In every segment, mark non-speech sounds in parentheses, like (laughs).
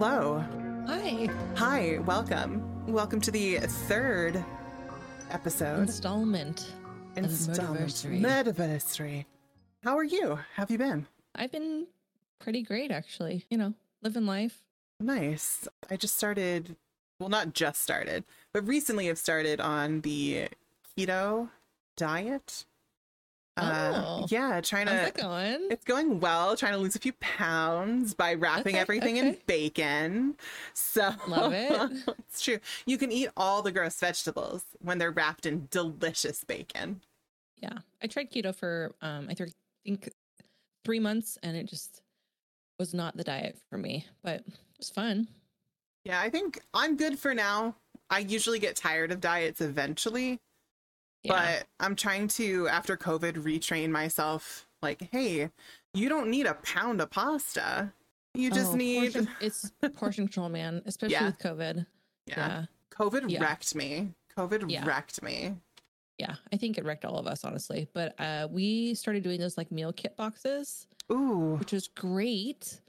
Hello. Hi. Hi, welcome. Welcome to the third episode. Installment. Installment. Murderversary. How are you? How have you been? I've been pretty great, actually. You know, living life. Nice. I just started, well, not just started, but recently I've started on the keto diet. Uh, Oh. yeah, trying How's to. going? It's going well, trying to lose a few pounds by wrapping Okay, everything in bacon. So Love it. (laughs) it's true. You can eat all the gross vegetables when they're wrapped in delicious bacon. Yeah. I tried keto for, um, I think, think three months and it just was not the diet for me, but it was fun. Yeah, I think I'm good for now. I usually get tired of diets eventually, Yeah. but I'm trying to, after COVID, retrain myself. Like, hey, you don't need a pound of pasta. You just Oh, need. portion- it's portion control, man, especially Yeah. with COVID. Yeah. Yeah. COVID Yeah. wrecked me. COVID wrecked me. Yeah. I think it wrecked all of us, honestly. But uh, we started doing those like meal kit boxes. Ooh. which was great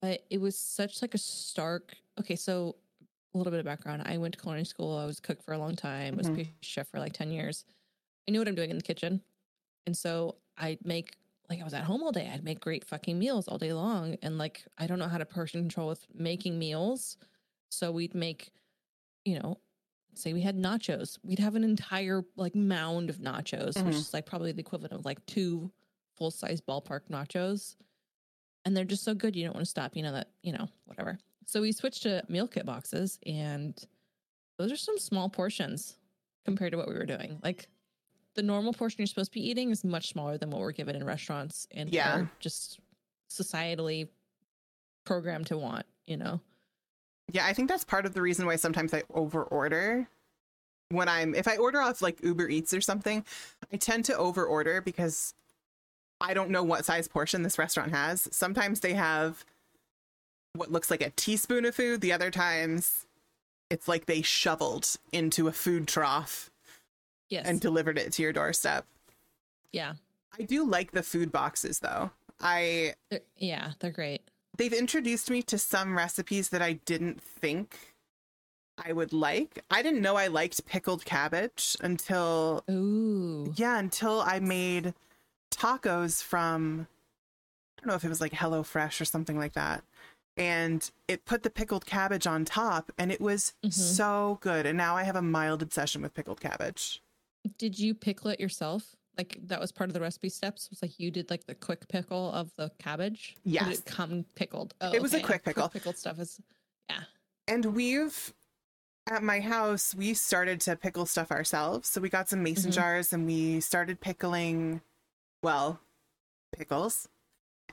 but it was such like a stark okay so a little bit of background. I went to culinary school. I was a cook for a long time. Was Mhm. pastry chef for like 10 years. I knew what i'm doing in the kitchen. And so i'd make like i was at home all day. I'd make great fucking meals all day long. And like i don't know how to portion control with making meals. So we'd make you know say we had nachos. We'd have an entire like mound of nachos Mhm. which is like probably the equivalent of like two full size ballpark nachos. And they're just so good. You don't want to stop, you know, that, you know, whatever. So we switched to meal kit boxes and those are some small portions compared to what we were doing. Like the normal portion you're supposed to be eating is much smaller than what we're given in restaurants and Yeah. just societally programmed to want, you know. Yeah, I think that's part of the reason why sometimes I over order when I'm if I order off like Uber Eats or something, I tend to over order because I don't know what size portion this restaurant has. Sometimes they have what looks like a teaspoon of food, the other times it's like they shoveled into a food trough Yes. and delivered it to your doorstep. yeah. I do like the food boxes though. I They're, yeah, they're great. they've introduced me to some recipes that I didn't think I would like. I didn't know I liked pickled cabbage until Ooh. yeah, until I made tacos from I don't know if it was like Hello Fresh or something like that. And it put the pickled cabbage on top and it was Mhm. so good. And now I have a mild obsession with pickled cabbage. Did you pickle it yourself? Like that was part of the recipe steps. Was like you did like the quick pickle of the cabbage. Or did Yes. it come pickled. Oh, It was a quick pickle. pickled stuff is yeah. And we've at my house, we started to pickle stuff ourselves. So we got some mason Mhm. jars and we started pickling, well, pickles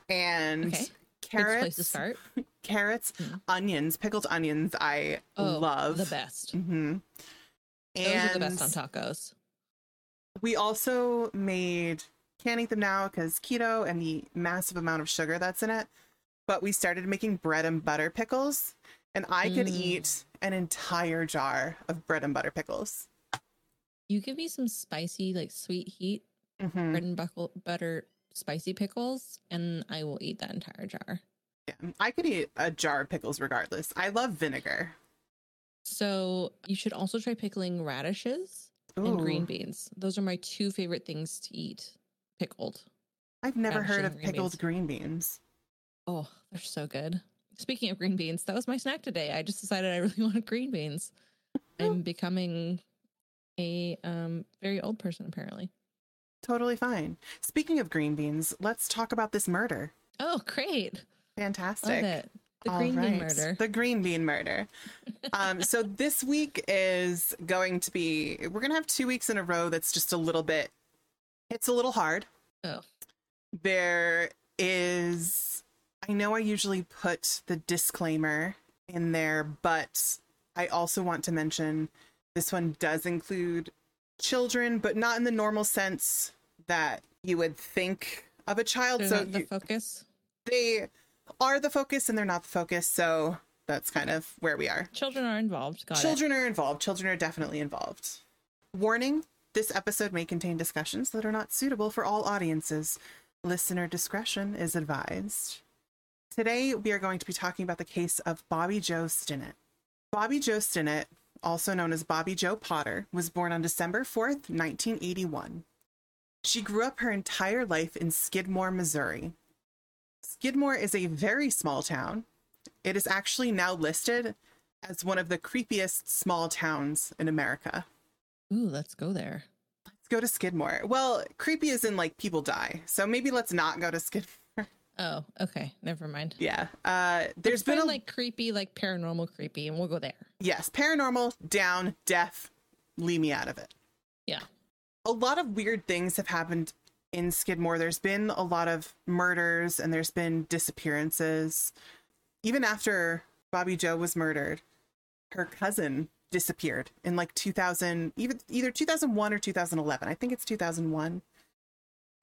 and Okay. Carrots, place to start. carrots, Mhm. onions, pickled onions. I Oh, love the best. Mm-hmm. Those are the best on tacos. we also made can't eat them now because keto and the massive amount of sugar that's in it. But we started making bread and butter pickles, and I could Mm. eat an entire jar of bread and butter pickles. You give me some spicy, like sweet heat, Mhm. bread and buckle, butter, spicy pickles, and I will eat that entire jar. Yeah, I could eat a jar of pickles regardless. I love vinegar. So you should also try pickling radishes and green beans. Those are my two favorite things to eat pickled. I've never radishes heard of green pickled beans. green beans. Oh, they're so good. Speaking of green beans, that was my snack today. I just decided I really (laughs) wanted green beans. (laughs) I'm becoming a um very old person apparently. Totally fine. Speaking of green beans, let's talk about this murder. Oh, great. Love Fantastic. it. The green bean murder. The green bean murder. um, so (laughs) this week is going to be, we're going to have two weeks in a row that's just a little bit, it's a little hard. Oh. There is, I know I usually put the disclaimer in there, but I also want to mention this one does include children, but not in the normal sense that you would think of a child. They're so not the you- focus. they are the focus and they're not the focus. So that's kind of where we are. Children are involved. Got Children are involved. Children are definitely involved. Warning this episode may contain discussions that are not suitable for all audiences. Listener discretion is advised. Today, we are going to be talking about the case of Bobbie Jo Stinnett. Bobbie Jo Stinnett, also known as Bobbie Jo Potter, was born on December 4th, 1981. She grew up her entire life in Skidmore, Missouri. Skidmore is a very small town. It is actually now listed as one of the creepiest small towns in America. Ooh, let's go there. Let's go to Skidmore. Well, creepy is in like people die. So maybe let's not go to Skidmore. Oh, okay. Never mind. Yeah. Uh there's Let's been a like creepy, like paranormal creepy, and we'll go there. yes, paranormal, down, death, leave me out of it. Yeah. A lot of weird things have happened in Skidmore. There's been a lot of murders and there's been disappearances. Even after Bobbie Jo was murdered, her cousin disappeared in like 2000, even either 2001 or 2011. I think it's 2001.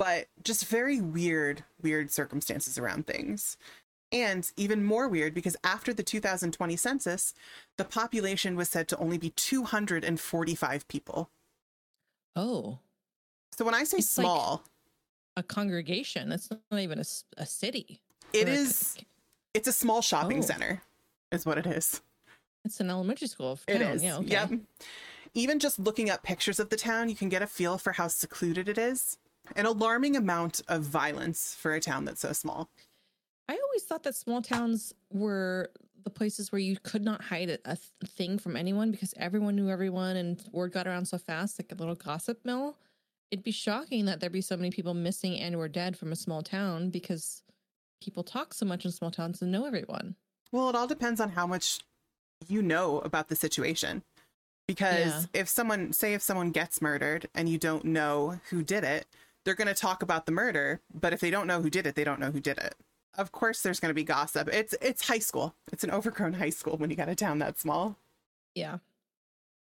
But just very weird, weird circumstances around things. And even more weird because after the 2020 census, the population was said to only be 245 people. Oh, So when I say It's like- small, a congregation. That's not even a city. It is, a it's a small shopping Oh. center is what it is. It's an elementary school. It town. is. Yeah. Okay. Yep. Even just looking up pictures of the town, you can get a feel for how secluded it is. An alarming amount of violence for a town that's so small. I always thought that small towns were the places where you could not hide a, a thing from anyone because everyone knew everyone and word got around so fast, like a little gossip mill. It'd be shocking that there'd be so many people missing and or dead from a small town because people talk so much in small towns and know everyone. Well, it all depends on how much you know about the situation. Because Yeah. if someone, say, if someone gets murdered and you don't know who did it, they're going to talk about the murder. But if they don't know who did it, they don't know who did it. Of course, there's going to be gossip. It's it's high school. It's an overgrown high school when you got a town that small. Yeah.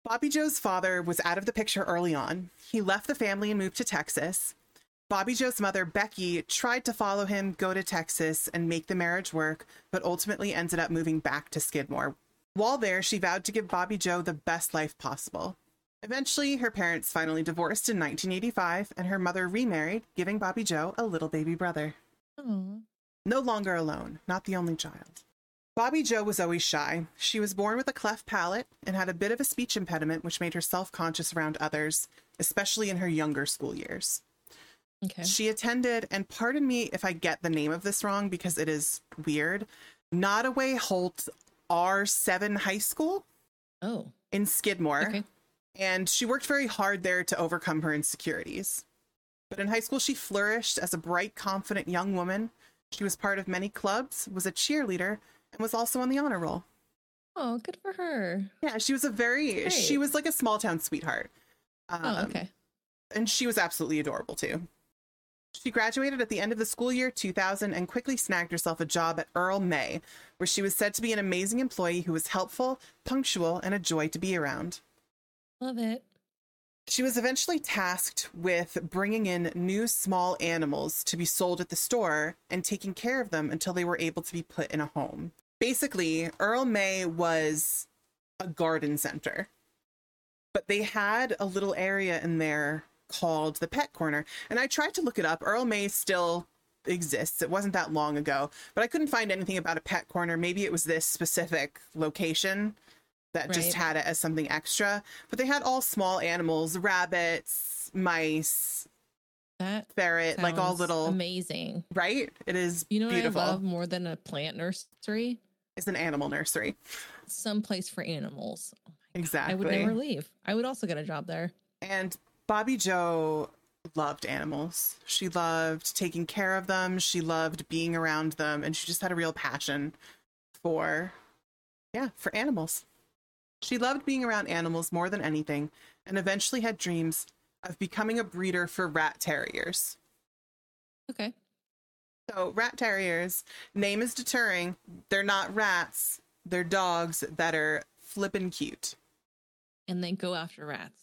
Bobbie Jo's father was out of the picture early on. He left the family and moved to Texas. Bobbie Jo's mother, Becky, tried to follow him, go to Texas, and make the marriage work, but ultimately ended up moving back to Skidmore. While there, she vowed to give Bobbie Jo the best life possible. Eventually, her parents finally divorced in 1985, and her mother remarried, giving Bobbie Jo a little baby brother. Oh. No longer alone, not the only child. Bobbie Jo was always shy. She was born with a cleft palate and had a bit of a speech impediment, which made her self conscious around others, especially in her younger school years. Okay. She attended, and pardon me if I get the name of this wrong because it is weird, Nodaway Holt R7 High School Oh. in Skidmore. Okay. And she worked very hard there to overcome her insecurities. But in high school, she flourished as a bright, confident young woman. She was part of many clubs, was a cheerleader, and was also on the honor roll. Oh, good for her. Yeah, she was a very, she was like a small town sweetheart. Um, Oh, okay. And she was absolutely adorable too. She graduated at the end of the school year 2000 and quickly snagged herself a job at Earl May, where she was said to be an amazing employee who was helpful, punctual, and a joy to be around. Love it. She was eventually tasked with bringing in new small animals to be sold at the store and taking care of them until they were able to be put in a home. Basically, Earl May was a garden center, but they had a little area in there called the Pet Corner. And I tried to look it up. Earl May still exists. It wasn't that long ago, but I couldn't find anything about a pet corner. Maybe it was this specific location that just had it as something extra. But they had all small animals, rabbits, mice, That ferret, like all little amazing. right? It is You know what. I love more than a plant nursery? It's an animal nursery. Some place for animals. Oh exactly. I would never leave. I would also get a job there. And Bobbie Jo loved animals. She loved taking care of them. She loved being around them. And she just had a real passion for, yeah, for animals. She loved being around animals more than anything and eventually had dreams of becoming a breeder for rat terriers. Okay. So, rat terriers, name is deterring. They're not rats, they're dogs that are flippin' cute. And they go after rats.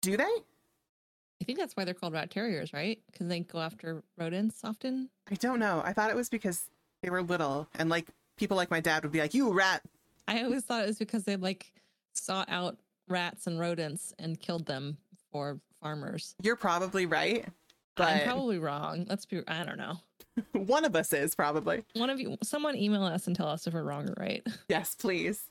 Do they? I think that's why they're called rat terriers, right? Because they go after rodents often. I don't know. I thought it was because they were little and like people like my dad would be like, "You rat." I always thought it was because they like sought out rats and rodents and killed them for farmers. You're probably right, But I'm probably wrong. Let's be. I don't know. (laughs) One of us is probably. One of you, someone email us and tell us if we're wrong or right. (laughs) Yes, please.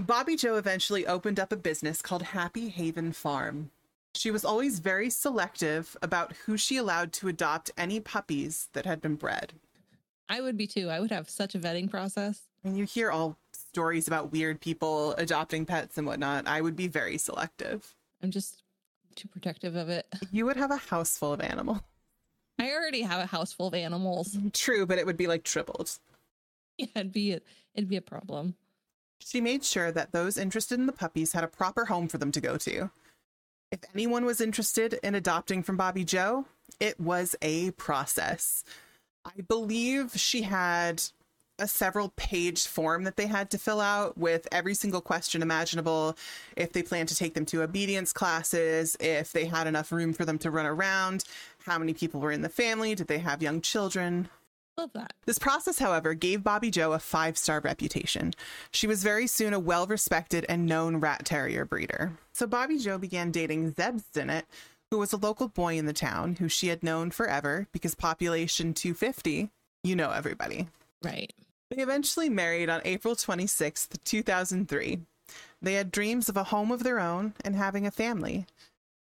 Bobbie Jo eventually opened up a business called Happy Haven Farm. She was always very selective about who she allowed to adopt any puppies that had been bred. I would be too. I would have such a vetting process. And you hear all stories about weird people adopting pets and whatnot. I would be very selective. I'm just too protective of it. (laughs) You would have a house full of animals. I already have a house full of animals. (laughs) True, but it would be like tripled. Yeah, it'd be a, it'd be a problem. She made sure that those interested in the puppies had a proper home for them to go to. If anyone was interested in adopting from Bobbie Jo, it was a process. I believe she had a several page form that they had to fill out with every single question imaginable if they planned to take them to obedience classes if they had enough room for them to run around how many people were in the family did they have young children Love that. this process, however, gave Bobbie Jo a five star reputation. She was very soon a well respected and known rat terrier breeder. So Bobbie Jo began dating Zeb Stinnett, who was a local boy in the town who she had known forever because population 250, you know everybody. Right. They eventually married on April 26, 2003. They had dreams of a home of their own and having a family.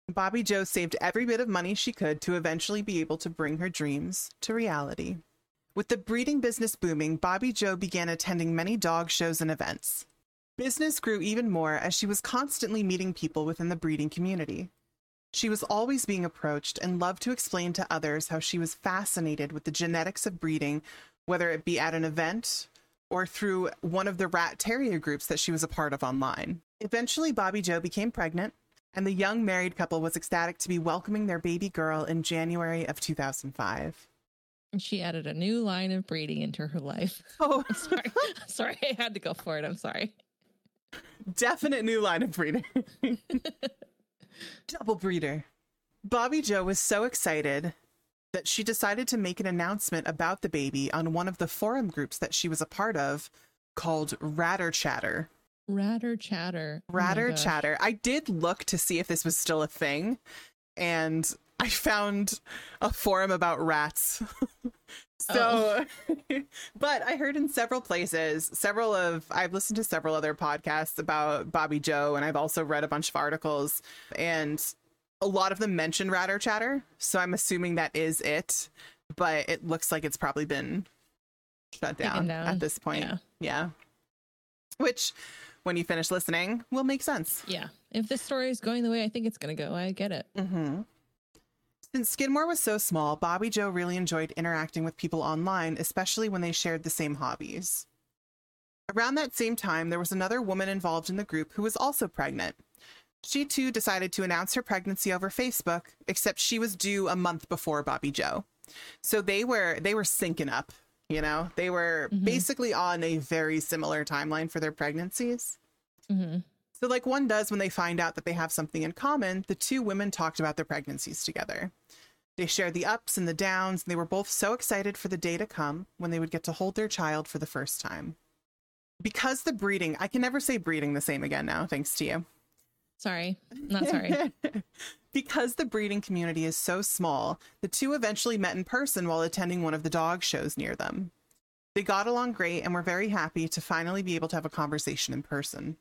Bobbie Jo saved every bit of money she could to eventually be able to bring her dreams to reality. With the breeding business booming, Bobbie Jo began attending many dog shows and events. Business grew even more as she was constantly meeting people within the breeding community. She was always being approached and loved to explain to others how she was fascinated with the genetics of breeding, whether it be at an event or through one of the rat terrier groups that she was a part of online. Eventually, Bobbie Jo became pregnant, and the young married couple was ecstatic to be welcoming their baby girl in January of 2005. And she added a new line of breeding into her life. (laughs) Oh, (laughs) sorry. (laughs) sorry, I had to go for it. I'm sorry. definite new line of breeder. Double breeder. Bobbie Jo was so excited that she decided to make an announcement about the baby on one of the forum groups that she was a part of called Ratter Chatter. Ratter chatter. Oh Ratter gosh. Chatter. I did look to see if this was still a thing, and I found a forum about rats. (laughs) so, oh. (laughs) but I heard in several places, several of, I've listened to several other podcasts about Bobbie Jo, and I've also read a bunch of articles, and a lot of them mention Ratter Chatter. So I'm assuming that is it, but it looks like it's probably been shut down, down. at this point. Yeah. yeah. Which, when you finish listening, will make sense. Yeah. If this story is going the way I think it's going to go, I get it. Mm-hmm. Since Skidmore was so small, Bobbie Jo really enjoyed interacting with people online, especially when they shared the same hobbies. Around that same time, there was another woman involved in the group who was also pregnant. She too decided to announce her pregnancy over Facebook, except she was due a month before Bobbie Jo. So they were they were syncing up, you know. They were Mhm. basically on a very similar timeline for their pregnancies. hmm So, like one does when they find out that they have something in common, the two women talked about their pregnancies together. They shared the ups and the downs, and they were both so excited for the day to come when they would get to hold their child for the first time. Because the breeding, I can never say breeding the same again now, thanks to you. Sorry. Not sorry. (laughs) because the breeding community is so small, the two eventually met in person while attending one of the dog shows near them. They got along great and were very happy to finally be able to have a conversation in person.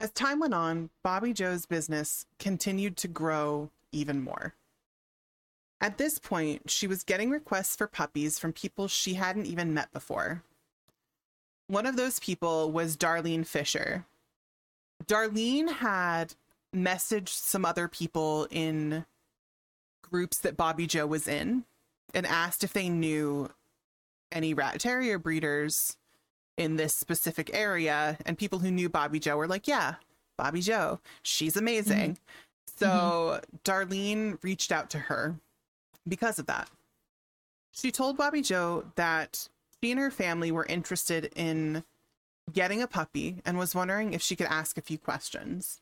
As time went on, Bobbie Jo's business continued to grow even more. At this point, she was getting requests for puppies from people she hadn't even met before. One of those people was Darlene Fisher. Darlene had messaged some other people in groups that Bobbie Jo was in and asked if they knew any rat terrier breeders in this specific area. And people who knew Bobbie Jo were like, yeah, Bobbie Jo, she's amazing. Mm-hmm. So mm-hmm. Darlene reached out to her because of that. She told Bobbie Jo that she and her family were interested in getting a puppy and was wondering if she could ask a few questions.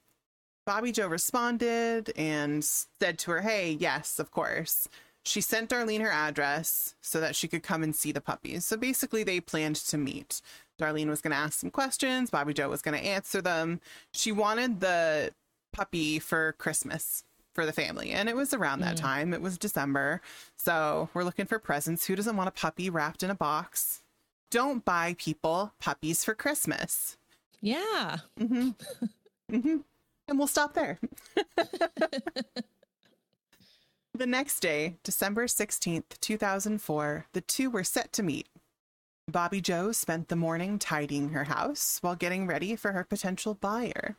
Bobbie Jo responded and said to her, Hey, yes, of course. She sent Darlene her address so that she could come and see the puppies. So basically, they planned to meet. Darlene was going to ask some questions, Bobbie Jo was going to answer them. She wanted the puppy for Christmas for the family. And it was around that Mm. time. It was December. So we're looking for presents. Who doesn't want a puppy wrapped in a box? Don't buy people puppies for Christmas. Yeah. hmm (laughs) hmm And we'll stop there. (laughs) the next day, December 16th, 2004, the two were set to meet. Bobbie Jo spent the morning tidying her house while getting ready for her potential buyer.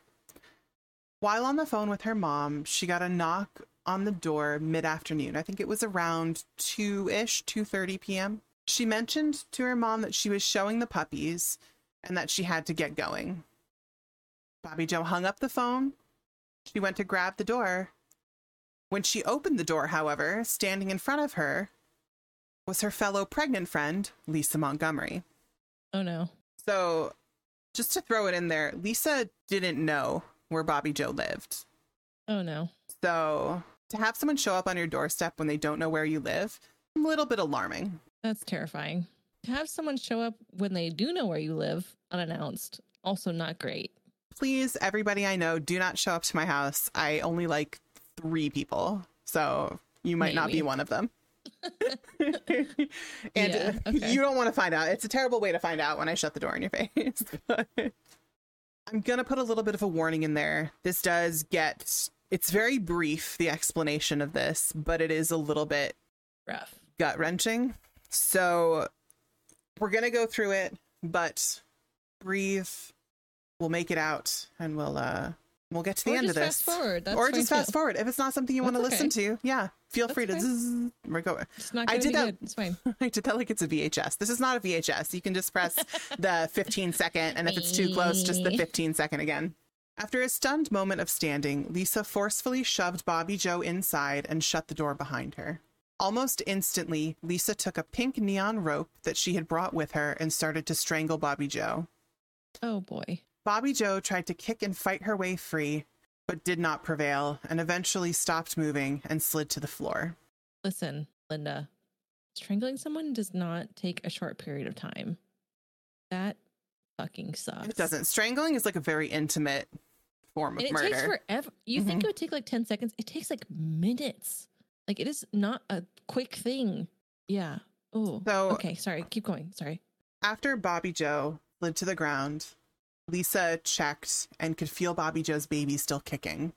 While on the phone with her mom, she got a knock on the door mid-afternoon. I think it was around 2ish, 2:30 p.m. She mentioned to her mom that she was showing the puppies and that she had to get going. Bobbie Jo hung up the phone. She went to grab the door. When she opened the door, however, standing in front of her was her fellow pregnant friend, Lisa Montgomery. Oh no. So, just to throw it in there, Lisa didn't know where Bobbie Jo lived. Oh no. So, to have someone show up on your doorstep when they don't know where you live, a little bit alarming. That's terrifying. To have someone show up when they do know where you live unannounced, also not great. Please, everybody I know, do not show up to my house. I only like three people. So, you might not be one of them. (laughs) and Yeah, (laughs) okay. you don't want to find out. It's a terrible way to find out when I shut the door in your (laughs) face. I'm going to put a little bit of a warning in there. This does get, it's very brief, the explanation of this, but it is a little bit Rough. gut wrenching. So we're going to go through it, but breathe. We'll make it out and we'll, uh, We'll get to the or end of this. fast forward. That's or fine just too. fast forward. If it's not something you want to That's listen to, yeah, feel That's free to zzz. It's not I did that- good. It's fine. (laughs) I did that like it's a VHS. This is not a VHS. You can just press (laughs) the 15 second, and if it's too close, just the 15 second again. After a stunned moment of standing, Lisa forcefully shoved Bobbie Jo inside and shut the door behind her. Almost instantly, Lisa took a pink neon rope that she had brought with her and started to strangle Bobbie Jo. Oh boy. Bobbie Jo tried to kick and fight her way free, but did not prevail and eventually stopped moving and slid to the floor. Listen, Linda. Strangling someone does not take a short period of time. That fucking sucks. It doesn't. Strangling is like a very intimate form of And it murder. takes forever. You think Mhm. it would take like 10 seconds? It takes like minutes. Like it is not a quick thing. Yeah. Oh. So- okay. Sorry. Keep going. Sorry. After Bobbie Jo slid to the ground, Lisa checked and could feel Bobbie Jo's baby still kicking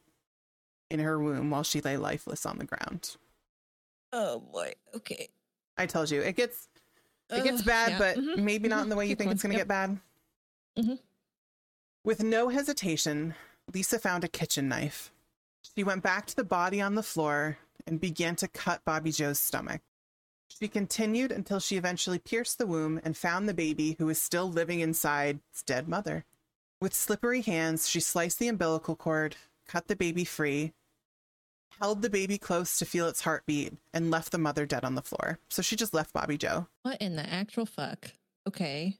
in her womb while she lay lifeless on the ground. Oh boy. Okay. I told you, it gets it gets Ugh, bad, yeah, but mhm, maybe not in the way you Keep think it's going to yep. get bad. Mhm. With no hesitation, Lisa found a kitchen knife. She went back to the body on the floor and began to cut Bobbie Jo's stomach. She continued until she eventually pierced the womb and found the baby who was still living inside its dead mother. With slippery hands, she sliced the umbilical cord, cut the baby free, held the baby close to feel its heartbeat, and left the mother dead on the floor. So she just left Bobbie Jo. What in the actual fuck? Okay.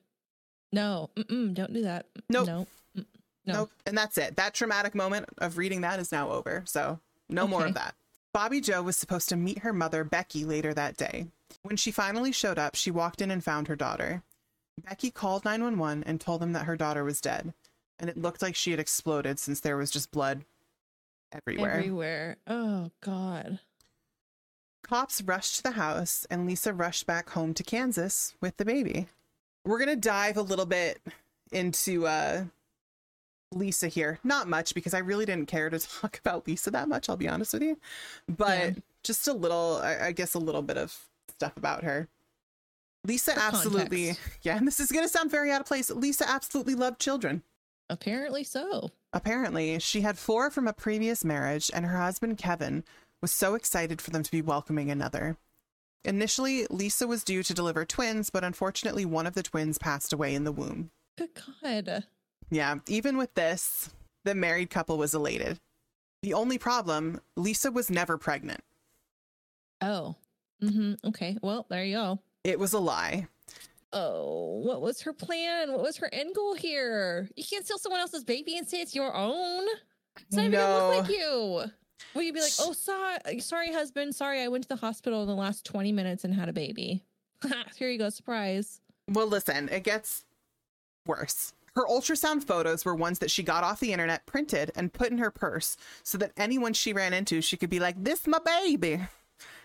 No. Mm-mm, don't do that. Nope. No. Mm, No. Nope. And that's it. That traumatic moment of reading that is now over. So no more of that. Bobbie Jo was supposed to meet her mother, Becky, later that day. When she finally showed up, she walked in and found her daughter. Becky called 911 and told them that her daughter was dead. And it looked like she had exploded since there was just blood everywhere. Everywhere. Oh God. Cops rushed to the house and Lisa rushed back home to Kansas with the baby. We're going to dive a little bit into uh Lisa here. Not much because I really didn't care to (laughs) talk about Lisa that much, I'll be honest with you. But Yeah. just a little I, I guess a little bit of stuff about her. Lisa For absolutely context. (laughs) Yeah, and this is going to sound very out of place. Lisa absolutely loved children. Apparently so. Apparently, she had four from a previous marriage, and her husband, Kevin, was so excited for them to be welcoming another. Initially, Lisa was due to deliver twins, but unfortunately, one of the twins passed away in the womb. Good God. Yeah, even with this, the married couple was elated. The only problem, Lisa was never pregnant. Oh. Mm-hmm. Okay. Well, there you go. It was a lie. Oh, what was her plan? What was her end goal here? You can't steal someone else's baby and say it's your own. It's not even gonna look like you. Will you be like, oh, sorry, sorry, husband. Sorry, I went to the hospital in the last 20 minutes and had a baby. (laughs) Here you go, surprise. Well, listen, it gets worse. Her ultrasound photos were ones that she got off the internet, printed, and put in her purse so that anyone she ran into, she could be like, This my baby,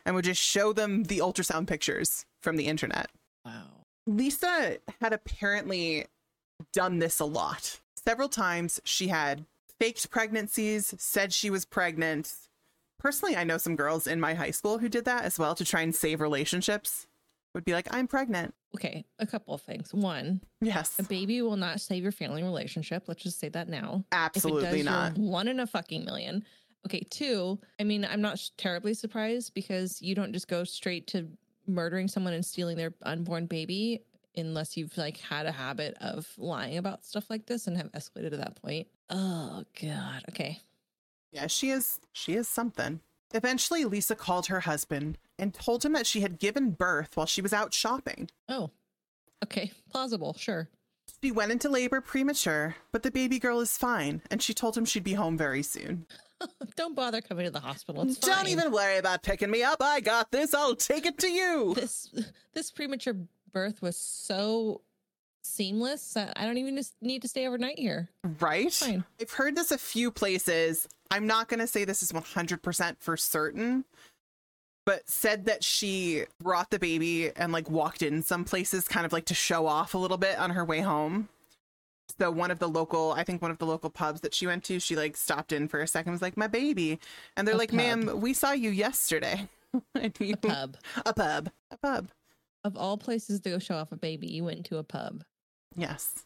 and would just show them the ultrasound pictures from the internet. Wow. Lisa had apparently done this a lot. Several times she had faked pregnancies, said she was pregnant. Personally, I know some girls in my high school who did that as well to try and save relationships. Would be like, I'm pregnant. Okay, a couple of things. One, Yes, a baby will not save your family relationship. Let's just say that now. absolutely does, not. One in a fucking million. Okay, two, I mean, I'm not terribly surprised because you don't just go straight to murdering someone and stealing their unborn baby unless you've like had a habit of lying about stuff like this and have escalated to that point. Oh god. Okay. Yeah, she is she is something. Eventually Lisa called her husband and told him that she had given birth while she was out shopping. Oh. Okay. Plausible. Sure. She went into labor premature, but the baby girl is fine, and she told him she'd be home very soon. (laughs) Don't bother coming to the hospital. It's Don't fine. even worry about picking me up. I got this. I'll take it to you. (laughs) this this premature birth was so seamless that I don't even need to stay overnight here. Right? Fine. I've heard this a few places. I'm not going to say this is 100% for certain, but said that she brought the baby and like walked in some places kind of like to show off a little bit on her way home. So one of the local, I think one of the local pubs that she went to, she like stopped in for a second, was like, "My baby," and they're A like, pub. "Ma'am, we saw you yesterday." (laughs) You- Pub. a pub, a pub. Of all places to go show off a baby, you went to a pub. Yes,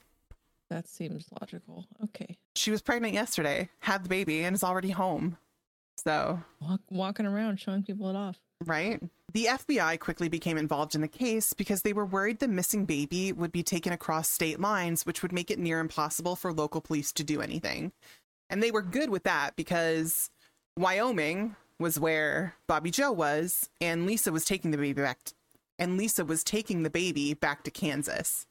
That seems logical. Okay. she was pregnant yesterday, had the baby, and is already home. So Walk, walking around showing people it off. right? The FBI quickly became involved in the case because they were worried the missing baby would be taken across state lines, which would make it near impossible for local police to do anything. And they were good with that because Wyoming was where Bobbie Jo was, and Lisa was taking the baby back, t- and Lisa was taking the baby back to Kansas.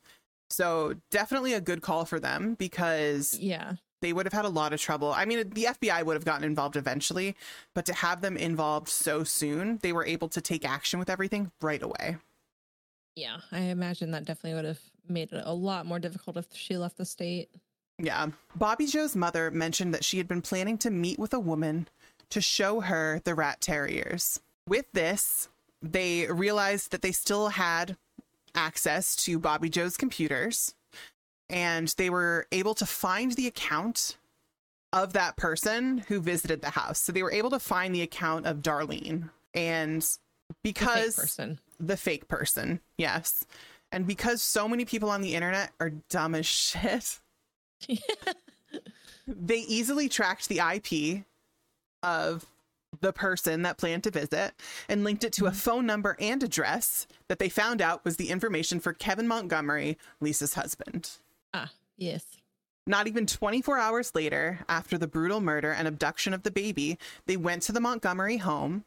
So definitely a good call for them because Yeah. They would have had a lot of trouble. I mean, the FBI would have gotten involved eventually, but to have them involved so soon, they were able to take action with everything right away. Yeah. I imagine that definitely would have made it a lot more difficult if she left the state. Yeah. Bobbie Jo's mother mentioned that she had been planning to meet with a woman to show her the rat terriers. With this, they realized that they still had access to Bobbie Jo's computers and they were able to find the account of that person who visited the house. So they were able to find the account of Darlene. And The fake because person. the fake person, yes. And because so many people on the internet are dumb as (laughs) shit, (laughs) they easily tracked the IP of the person that planned to visit and linked it to a mm-hmm. phone number and address that they found out was the information for Kevin Montgomery, Lisa's husband. Ah, yes. Not even 24 hours later, after the brutal murder and abduction of the baby, they went to the Montgomery home,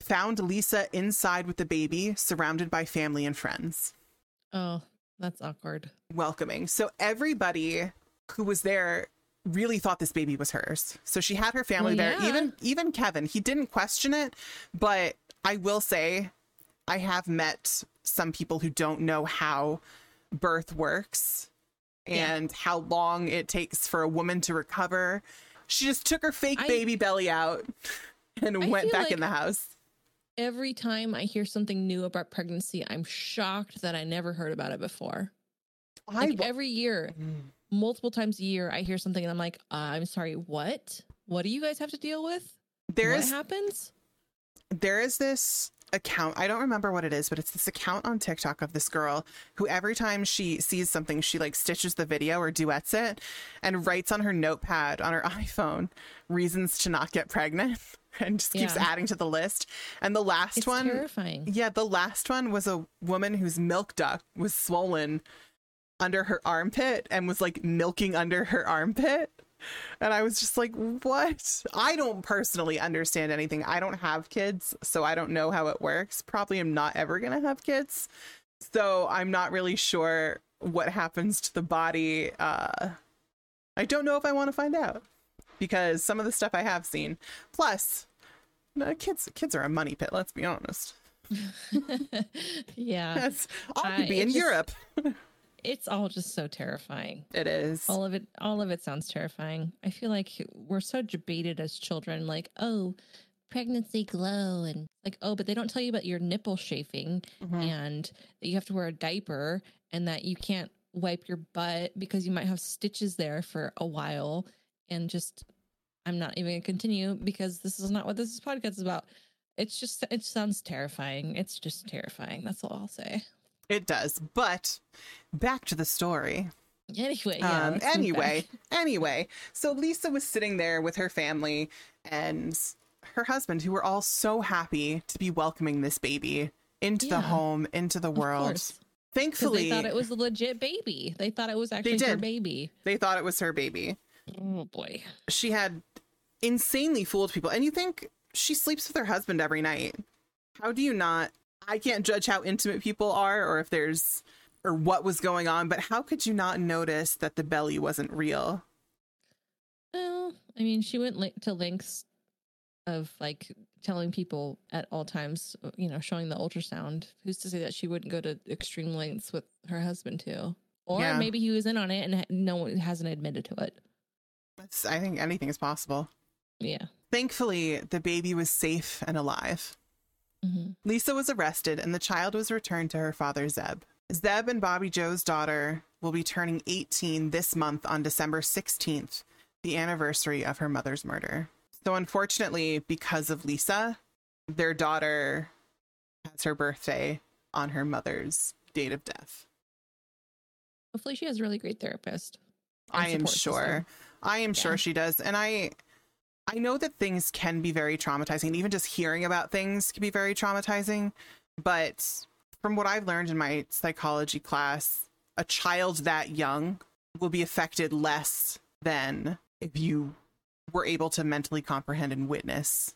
found Lisa inside with the baby, surrounded by family and friends. Oh, that's awkward. welcoming. So everybody who was there really thought this baby was hers. So she had her family Well, there. yeah. Even even Kevin, he didn't question it, but I will say I have met some people who don't know how birth works Yeah. and how long it takes for a woman to recover. She just took her fake I- baby belly out and I went back in the house. Every time I hear something new about pregnancy, I'm shocked that I never heard about it before. I Like every year, multiple times a year, I hear something and I'm like, uh, I'm sorry, what? What do you guys have to deal with? there what is happens? there is this account i don't remember what it is but it's this account on tiktok of this girl who every time she sees something she like stitches the video or duets it and writes on her notepad on her (laughs) iphone reasons to not get pregnant (laughs) and just keeps Yeah. adding to the list and the last It's one terrifying. yeah the last one was a woman whose milk duct was swollen under her armpit and was like milking under her armpit and I was just like, what? I don't personally understand anything. I don't have kids, so I don't know how it works. Probably am not ever going to have kids. So I'm not really sure what happens to the body. Uh, I don't know if I want to find out because some of the stuff I have seen. Plus, no, kids kids are a money pit, let's be honest. (laughs) yeah. That's, I could be it in just- Europe. (laughs) it's all just so terrifying. It is. All of it, all of it sounds terrifying. I feel like we're so debated as children, like, oh, pregnancy glow, and like, oh, but they don't tell you about your nipple chafing Mhm. and that you have to wear a diaper and that you can't wipe your butt because you might have stitches there for a while. And just, I'm not even gonna continue because this is not what this podcast is about. It's just, it sounds terrifying. It's just terrifying. That's all I'll say. It does. But back to the story. Anyway, yeah. um, anyway, (laughs) anyway, so Lisa was sitting there with her family and her husband, who were all so happy to be welcoming this baby into the home, into the world. Thankfully, they thought it was a legit baby. They thought it was actually her baby. they thought it was her baby. Oh boy. She had insanely fooled people, and you think she sleeps with her husband every night. How do you not? I can't judge how intimate people are, or if there's or what was going on, but how could you not notice that the belly wasn't real? Well, I mean, she went li- to lengths of like telling people at all times, uh, you know, showing the ultrasound. Who's to say that she wouldn't go to extreme lengths with her husband too? Or Yeah. maybe he was in on it and no one hasn't admitted to it. That's, I think anything is possible. Yeah. Thankfully, the baby was safe and alive. Hmm Lisa was arrested and the child was returned to her father, Zeb. Zeb and Bobbie Jo's daughter will be turning 18 this month on December 16th, the anniversary of her mother's murder. So, unfortunately, because of Lisa, their daughter has her birthday on her mother's date of death. Hopefully, she has a really great therapist. I am sure. system. I am sure she does. And I I know that things can be very traumatizing. Even just hearing about things can be very traumatizing. But from what I've learned in my psychology class, a child that young will be affected less than if you were able to mentally comprehend and witness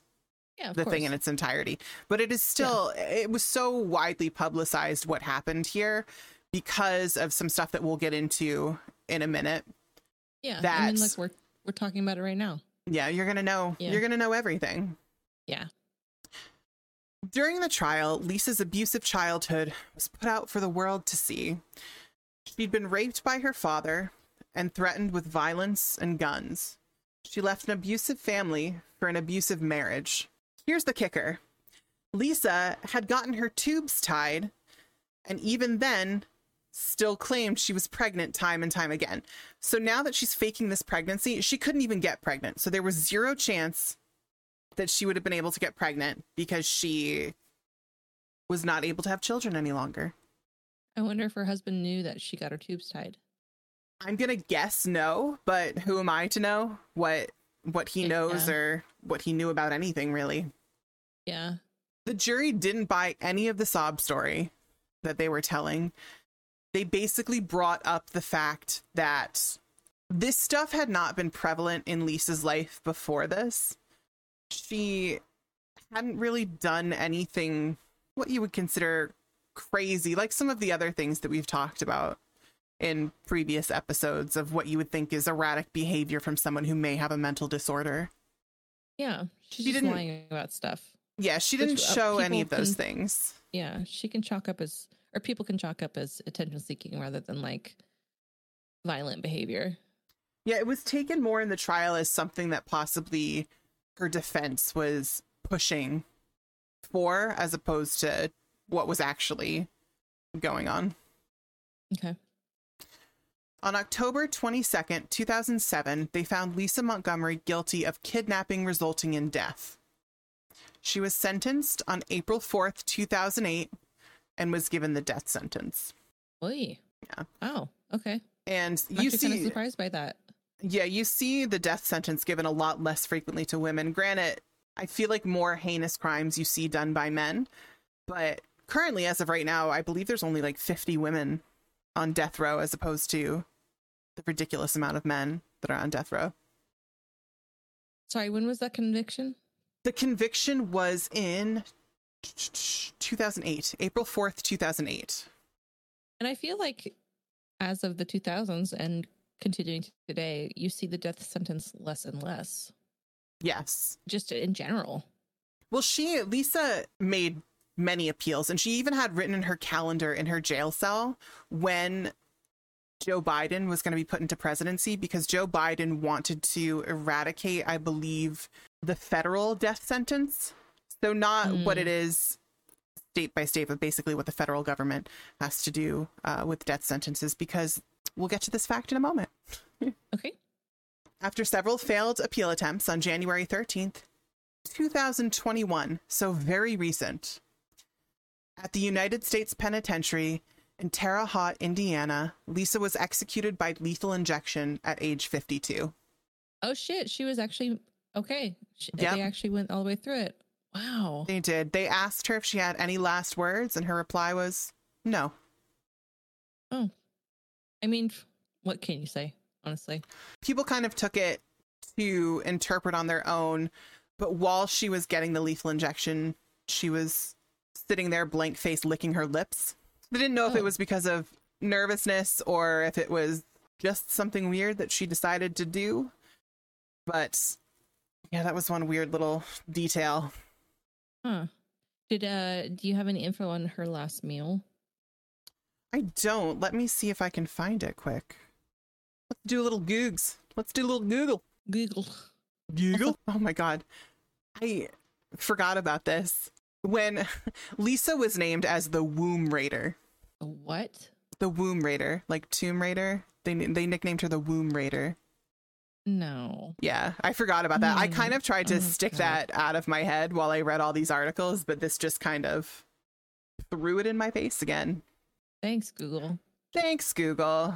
Yeah, the course. thing in its entirety. But it is still, it was so widely publicized what happened here because of some stuff that we'll get into in a minute. yeah, I mean, like we're we're talking about it right now. Yeah, you're going to know. Yeah. You're going to know everything. Yeah. During the trial, Lisa's abusive childhood was put out for the world to see. She'd been raped by her father and threatened with violence and guns. She left an abusive family for an abusive marriage. Here's the kicker Lisa had gotten her tubes tied, and even then, still claimed she was pregnant time and time again. So now that she's faking this pregnancy, she couldn't even get pregnant. So there was zero chance that she would have been able to get pregnant because she was not able to have children any longer. I wonder if her husband knew that she got her tubes tied. I'm gonna guess no, but who am I to know what what he knows or what he knew about anything really? Yeah. The jury didn't buy any of the sob story that they were telling. They basically brought up the fact that this stuff had not been prevalent in Lisa's life before this. She hadn't really done anything what you would consider crazy, like some of the other things that we've talked about in previous episodes of what you would think is erratic behavior from someone who may have a mental disorder. Yeah. She's She just didn't- lying about stuff. Yeah, she didn't uh, show any of those can- things. Yeah. She can chalk up as, or people can chalk up as attention seeking rather than like violent behavior. Yeah, it was taken more in the trial as something that possibly her defense was pushing for as opposed to what was actually going on. Okay. On October 22nd, 2007, they found Lisa Montgomery guilty of kidnapping resulting in death. She was sentenced on April 4th, 2008, and was given the death sentence. Oy. Yeah. Oh, okay. And I'm you actually kind of see, surprised by that. Yeah, you see the death sentence given a lot less frequently to women. Granted, I feel like more heinous crimes you see done by men, but currently, as of right now, I believe there's only like 50 women on death row as opposed to the ridiculous amount of men that are on death row. Sorry, when was that conviction? The conviction was in 2008, April 4th, 2008. And I feel like as of the 2000s and continuing to today, you see the death sentence less and less, Yes. just in general. Well, she, Lisa, made many appeals, and she even had written in her calendar in her jail cell when Joe Biden was going to be put into presidency because Joe Biden wanted to eradicate, I believe, the federal death sentence. So, not what Mm. it is state by state, but basically what the federal government has to do uh, with death sentences, because we'll get to this fact in a moment. (laughs) Okay. After several failed appeal attempts on January 13th, 2021, so very recent, at the United States Penitentiary in Terre Haute, Indiana, Lisa was executed by lethal injection at age 52. Oh shit, she was actually okay. She, Yep. They actually went all the way through it. Wow. They did. They asked her if she had any last words, and her reply was no. Oh. I mean, what can you say? Honestly. People kind of took it to interpret on their own, but while she was getting the lethal injection, she was sitting there blank face licking her lips. They didn't know if it Oh. was because of nervousness or if it was just something weird that she decided to do. But yeah, that was one weird little detail. Huh. Did uh do you have any info on her last meal? I don't. Let me see if I can find it quick. Let's do a little googs. Let's do a little Google. Google. Google? (laughs) oh my god. I forgot about this. When (laughs) Lisa was named as the Womb Raider, What? the Womb Raider, like Tomb Raider, they they nicknamed her the Womb Raider. No. Yeah, I forgot about that. I Hmm. kind of tried to Oh, stick God. that out of my head while I read all these articles, but this just kind of threw it in my face again. Thanks, Google. Thanks, Google.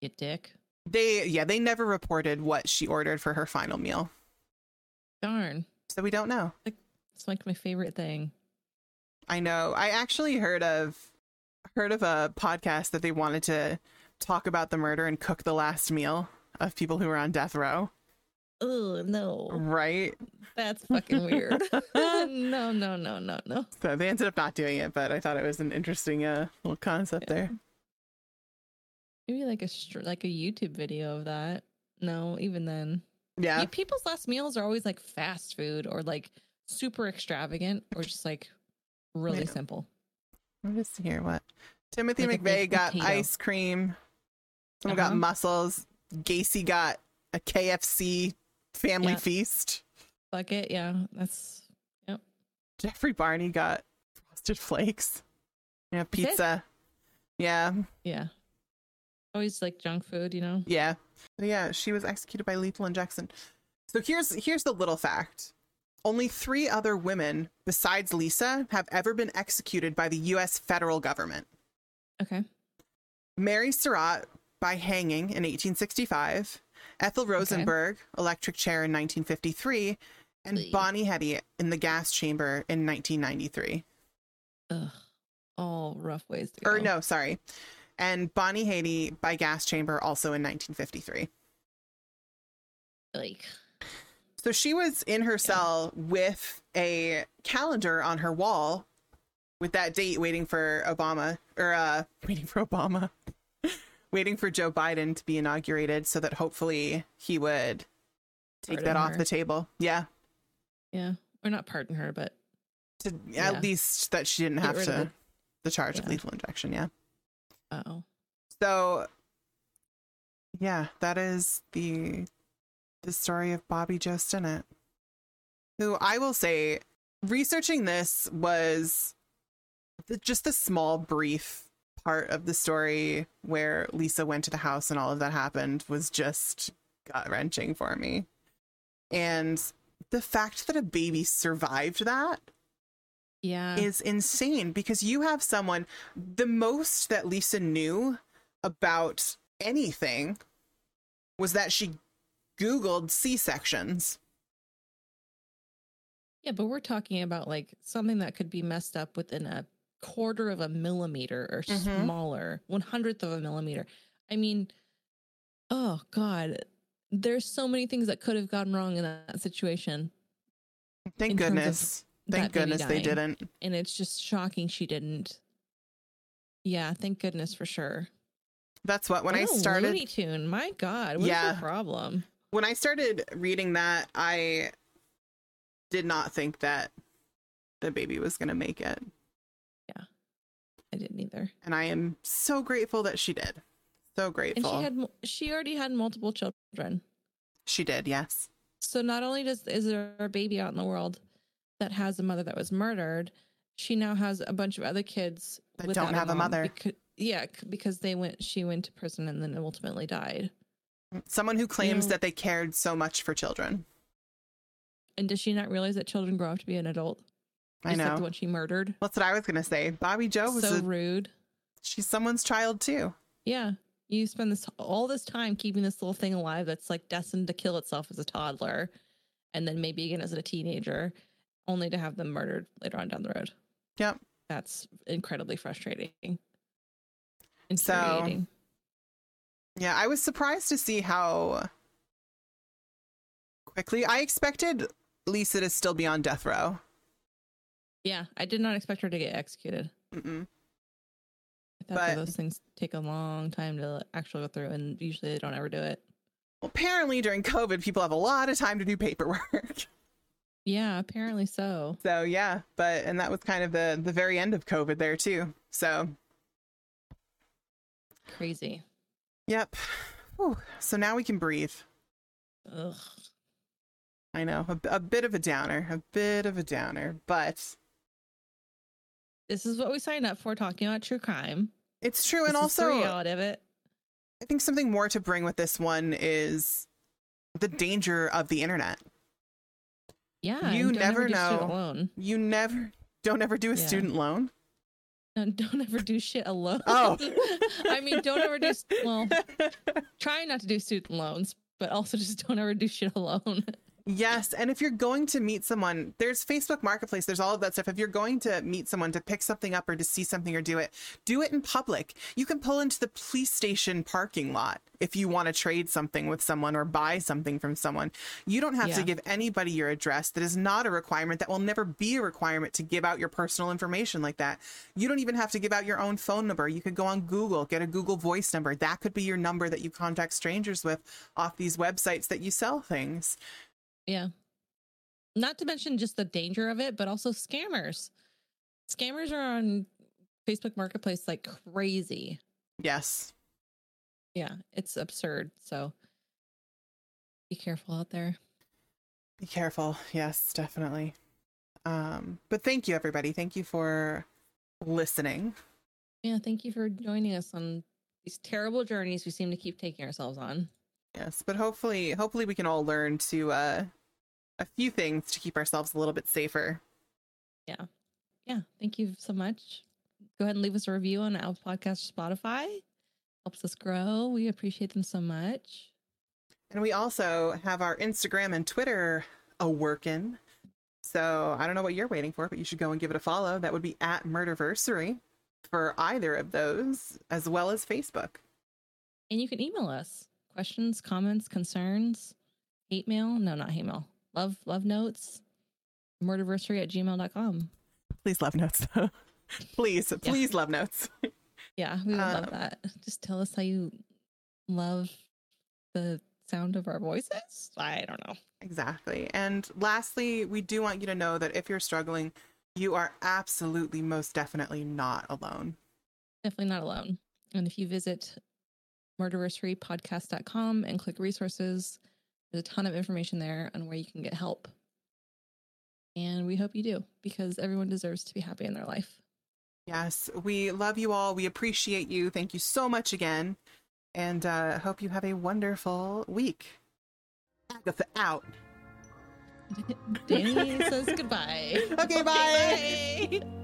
You dick. They yeah, they never reported what she ordered for her final meal. Darn. So we don't know. It's like my favorite thing. I know. I actually heard of heard of a podcast that they wanted to talk about the murder and cook the last meal of people who were on death row. Oh no. Right? That's fucking weird. (laughs) (laughs) no, no, no, no, no. So they ended up not doing it, but I thought it was an interesting uh, little concept Yeah. there. Maybe like a str- like a YouTube video of that. No, even then. Yeah. Yeah, people's last meals are always like fast food or like super extravagant or just like really Yeah. simple. Let me just hear what Timothy Like McVeigh got potato. ice cream. Someone got Uh-huh. mussels. Gacy got a KFC family Yeah. feast. Fuck it, yeah. That's yep. Jeffrey Barney got frosted flakes. Yeah, pizza. Yeah. yeah. Always like junk food, you know. Yeah. But yeah, she was executed by lethal injection. So here's here's the little fact. Only 3 other women besides Lisa have ever been executed by the US federal government. Okay. Mary Surratt by hanging in 1865, Ethel Rosenberg electric chair in 1953, and. Bonnie Heady in the gas chamber in 1993. Ugh. All rough ways to Or no, sorry. And Bonnie Heady by gas chamber also in 1953. Like So she was in her cell with a calendar on her wall with that date waiting for Obama or uh (laughs) waiting for Obama. Waiting for Joe Biden to be inaugurated so that hopefully he would take Pardon that off her. the table. Yeah. yeah. Or not pardon her, but To Yeah. at least that she didn't Get have to it. the charge of lethal injection, yeah. oh. So yeah, that is the the story of Bobbie Jo Stinnett. Who I will say researching this was the, just a small brief part of the story where Lisa went to the house and all of that happened was just gut wrenching for me. And the fact that a baby survived that Yeah. is insane because you have someone the most that Lisa knew about anything was that she googled C-sections. Yeah, but we're talking about like something that could be messed up within a quarter of a millimeter or Mhm. smaller, one hundredth of a millimeter. I mean, oh God, there's so many things that could have gone wrong in that situation. Thank In terms of goodness. Thank goodness they didn't. And it's just shocking she didn't. Yeah, thank goodness for sure. That's what when I What started Looney Tune, my God, what's Yeah. your problem? when I started reading that I did not think that the baby was going to make it. I didn't either. And I am so grateful that she did. So grateful. And she had she already had multiple children. she did, yes. So not only does is there a baby out in the world that has a mother that was murdered, she now has a bunch of other kids That don't have a mother. becau- yeah, because they went she went to prison and then ultimately died. Someone who claims that they cared so much for children. And does she not realize that children grow up to be an adult? I Just Like know. the one she murdered. That's what I was gonna say. Bobbie Jo was so a, rude. she's someone's child too. Yeah. You spend this all this time keeping this little thing alive that's like destined to kill itself as a toddler and then maybe again as a teenager, only to have them murdered later on down the road. Yep. That's incredibly frustrating. And So- Yeah, I was surprised to see how quickly I expected Lisa to still be on death row. Yeah, I did not expect her to get executed. Mm-mm. I thought But- those things take a long time to actually go through, and usually they don't ever do it. Well, apparently during COVID, people have a lot of time to do paperwork. (laughs) Yeah, apparently so. So yeah, but and that was kind of the the very end of COVID there too. So Crazy. yep. Whew. So now we can breathe. Ugh. I know a, a bit of a downer, a bit of a downer, but This is what we signed up for talking about true crime. it's true. And This is the also, reality of it. I think something more to bring with this one is the danger of the internet. Yeah. You never know. alone. You never don't ever do a Yeah. student loan. And (laughs) don't ever do shit alone. Oh. (laughs) I mean, don't ever do well. (laughs) Try not to do student loans, but also just don't ever do shit alone. Yes, and if you're going to meet someone, there's Facebook Marketplace, there's all of that stuff. If you're going to meet someone to pick something up or to see something or do it, do it in public. You can pull into the police station parking lot if you want to trade something with someone or buy something from someone. You don't have to give anybody your address. That is not a requirement. That will never be a requirement to give out your personal information like that. You don't even have to give out your own phone number. You could go on Google, get a Google Voice number. That could be your number that you contact strangers with off these websites that you sell things. Yeah. Not to mention just the danger of it, but also scammers. Scammers are on Facebook Marketplace like crazy. Yes. Yeah, it's absurd. So be careful out there. Be careful. Yes, definitely. Um, but thank you, everybody. Thank you for listening. Yeah, thank you for joining us on these terrible journeys we seem to keep taking ourselves on. Yes, but hopefully, hopefully, we can all learn to uh, a few things to keep ourselves a little bit safer. Yeah, yeah. thank you so much. Go ahead and leave us a review on Apple Podcast Spotify. Helps us grow. We appreciate them so much. And we also have our Instagram and Twitter a working. So I don't know what you're waiting for, but you should go and give it a follow. That would be at Murderversary for either of those, as well as Facebook. And you can email us questions, comments, concerns, hate mail. No, not hate mail. Love, love notes. Murderversary at gmail.com. Please love notes, though. (laughs) please, please love notes. (laughs) Yeah, we would love Um, that. Just tell us how you love the sound of our voices. I don't know. Exactly. And lastly, we do want you to know that if you're struggling, you are absolutely, most definitely not alone. Definitely not alone. And if you visit murderversarypodcast.com and click resources, there's a ton of information there on where you can get help. And we hope you do because everyone deserves to be happy in their life. Yes, we love you all. We appreciate you. Thank you so much again. And uh, hope you have a wonderful week. Agatha out. (laughs) Danny says goodbye. Okay, (laughs) bye. bye. Bye.